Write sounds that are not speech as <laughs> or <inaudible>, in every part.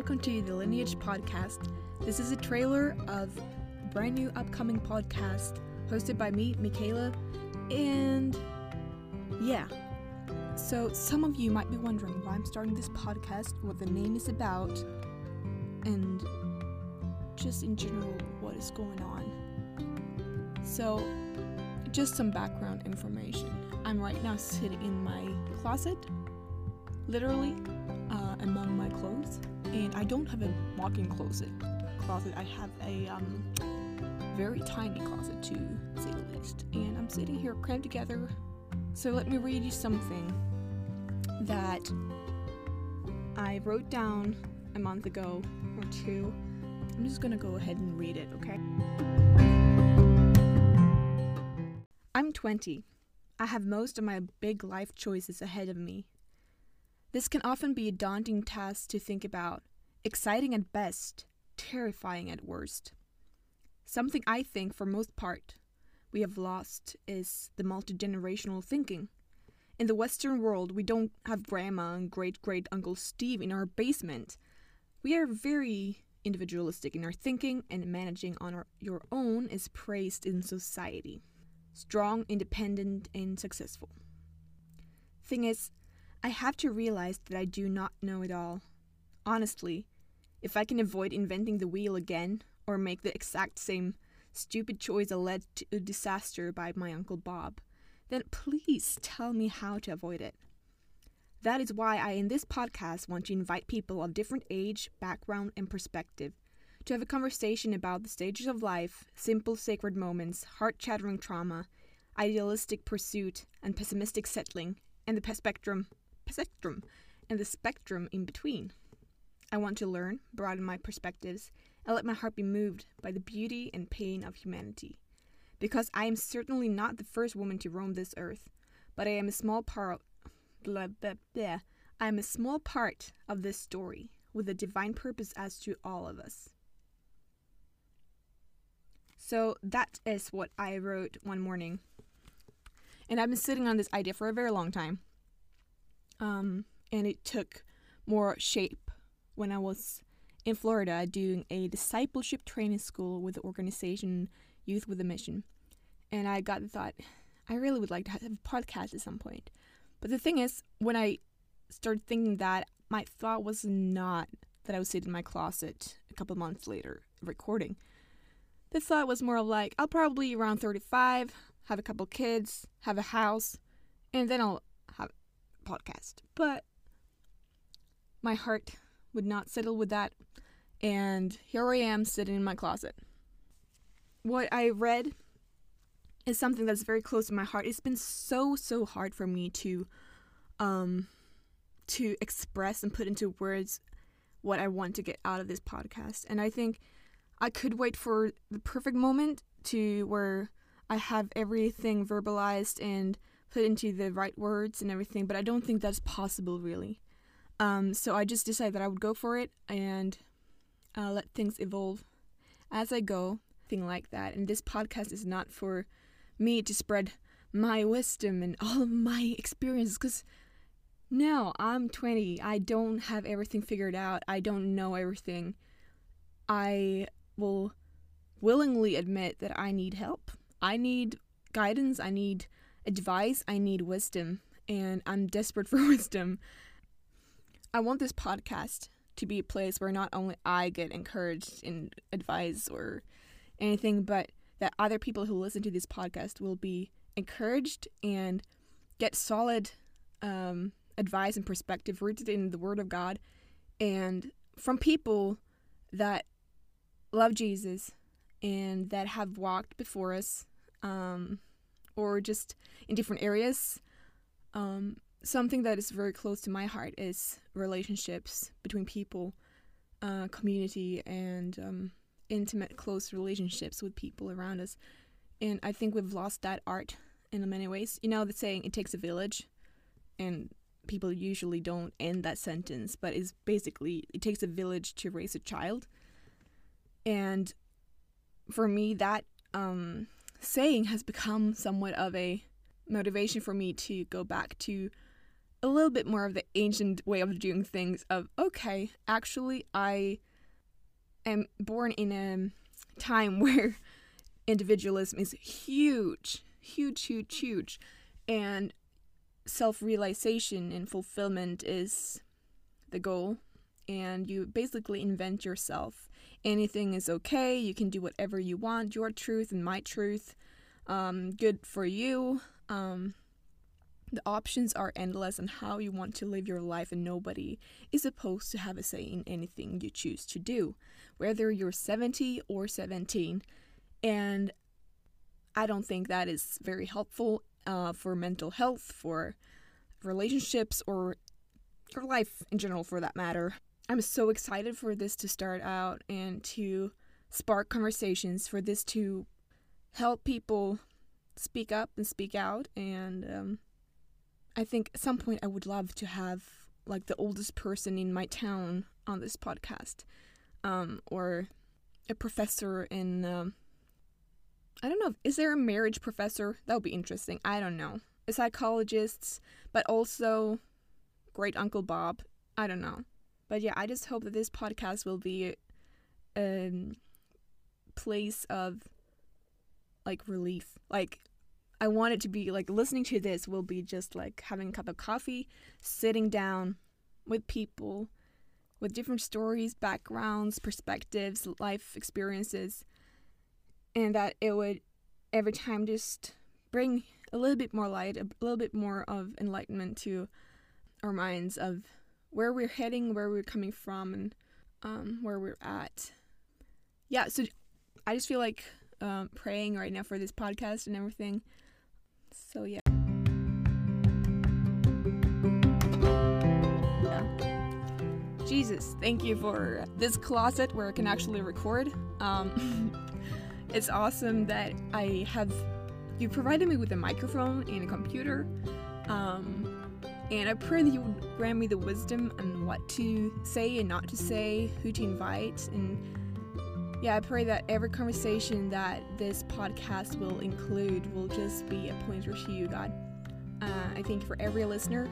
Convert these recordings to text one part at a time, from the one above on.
welcome to the Lineage Podcast. This is a trailer of a brand new upcoming podcast hosted by me, Michaela, and yeah. So, some of you might be wondering why I'm starting this podcast, what the name is about, and just in general what is going on. So, just some background information. I'm right now sitting in my closet, literally among my clothes, and I don't have a walk-in closet. Closet. I have a um, very tiny closet to say the least, and I'm sitting here crammed together. So let me read you something that I wrote down a month ago or two. I'm just gonna go ahead and read it, okay? I'm 20. I have most of my big life choices ahead of me. This can often be a daunting task to think about, exciting at best, terrifying at worst. Something I think, for most part, we have lost is the multi generational thinking. In the Western world, we don't have grandma and great great Uncle Steve in our basement. We are very individualistic in our thinking, and managing on our, your own is praised in society. Strong, independent, and successful. Thing is, I have to realize that I do not know it all. Honestly, if I can avoid inventing the wheel again, or make the exact same stupid choice that led to a disaster by my Uncle Bob, then please tell me how to avoid it. That is why I, in this podcast, want to invite people of different age, background, and perspective to have a conversation about the stages of life, simple sacred moments, heart shattering trauma, idealistic pursuit, and pessimistic settling, and the spectrum, spectrum, and the spectrum in between. I want to learn, broaden my perspectives, and let my heart be moved by the beauty and pain of humanity. Because I am certainly not the first woman to roam this earth, but I am a small part. Blah, blah, blah. I am a small part of this story, with a divine purpose as to all of us. So that is what I wrote one morning. And I've been sitting on this idea for a very long time. Um, and it took more shape when I was in Florida doing a discipleship training school with the organization Youth with a Mission. And I got the thought, I really would like to have a podcast at some point. But the thing is, when I started thinking that, my thought was not that I would sit in my closet a couple months later recording. The thought was more of like, I'll probably around 35, have a couple kids, have a house, and then I'll podcast. But my heart would not settle with that, and here I am sitting in my closet. What I read is something that's very close to my heart. It's been so so hard for me to um to express and put into words what I want to get out of this podcast. And I think I could wait for the perfect moment to where I have everything verbalized and put into the right words and everything, but I don't think that's possible really. Um, so I just decided that I would go for it and uh, let things evolve as I go, thing like that. And this podcast is not for me to spread my wisdom and <laughs> all of my experiences because no, I'm 20. I don't have everything figured out. I don't know everything. I will willingly admit that I need help. I need guidance. I need advice. I need wisdom. And I'm desperate <laughs> for wisdom. I want this podcast to be a place where not only I get encouraged in advice or anything, but that other people who listen to this podcast will be encouraged and get solid um, advice and perspective rooted in the Word of God and from people that love Jesus and that have walked before us um, or just in different areas. Um, something that is very close to my heart is relationships between people, uh, community, and um, intimate, close relationships with people around us. And I think we've lost that art in many ways. You know, the saying, it takes a village, and people usually don't end that sentence, but it's basically, it takes a village to raise a child. And for me, that um, saying has become somewhat of a motivation for me to go back to a little bit more of the ancient way of doing things of okay, actually I am born in a time <laughs> where individualism is huge, huge, huge, huge. And self realization and fulfillment is the goal. And you basically invent yourself. Anything is okay. You can do whatever you want. Your truth and my truth. Um, good for you. Um, the options are endless on how you want to live your life, and nobody is supposed to have a say in anything you choose to do, whether you're 70 or 17. And I don't think that is very helpful uh, for mental health, for relationships, or your life in general, for that matter. I'm so excited for this to start out and to spark conversations, for this to help people speak up and speak out. And um, I think at some point I would love to have like the oldest person in my town on this podcast, um, or a professor in. Um, I don't know. Is there a marriage professor? That would be interesting. I don't know. A psychologist, but also great Uncle Bob. I don't know. But yeah, I just hope that this podcast will be a um, place of like relief. Like I want it to be like listening to this will be just like having a cup of coffee, sitting down with people with different stories, backgrounds, perspectives, life experiences and that it would every time just bring a little bit more light, a little bit more of enlightenment to our minds of where we're heading, where we're coming from, and um, where we're at. Yeah, so I just feel like um, praying right now for this podcast and everything. So yeah. Jesus, thank you for this closet where I can actually record. Um, <laughs> It's awesome that I have you provided me with a microphone and a computer. Um, and I pray that you would grant me the wisdom on what to say and not to say, who to invite, and yeah, I pray that every conversation that this podcast will include will just be a pointer to you, God. Uh, I think for every listener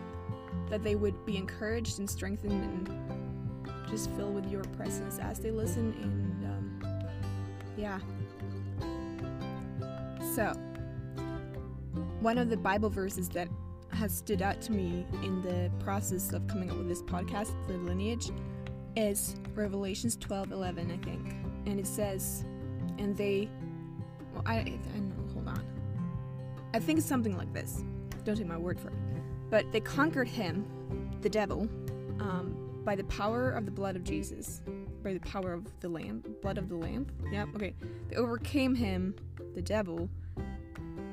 that they would be encouraged and strengthened and just filled with your presence as they listen. And um, yeah, so, one of the Bible verses that has stood out to me in the process of coming up with this podcast, The Lineage, is Revelations 12 11, I think. And it says, and they, well, I, I know, hold on. I think it's something like this. Don't take my word for it. But they conquered him, the devil, um, by the power of the blood of Jesus, by the power of the Lamb, blood of the Lamb. Yep, okay. They overcame him, the devil,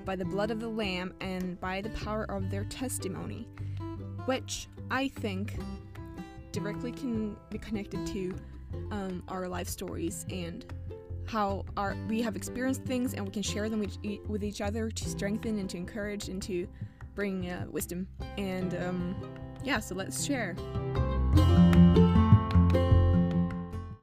by the blood of the Lamb and by the power of their testimony, which I think directly can be connected to um, our life stories and how our we have experienced things and we can share them with, with each other to strengthen and to encourage and to bring uh, wisdom. And um, yeah, so let's share.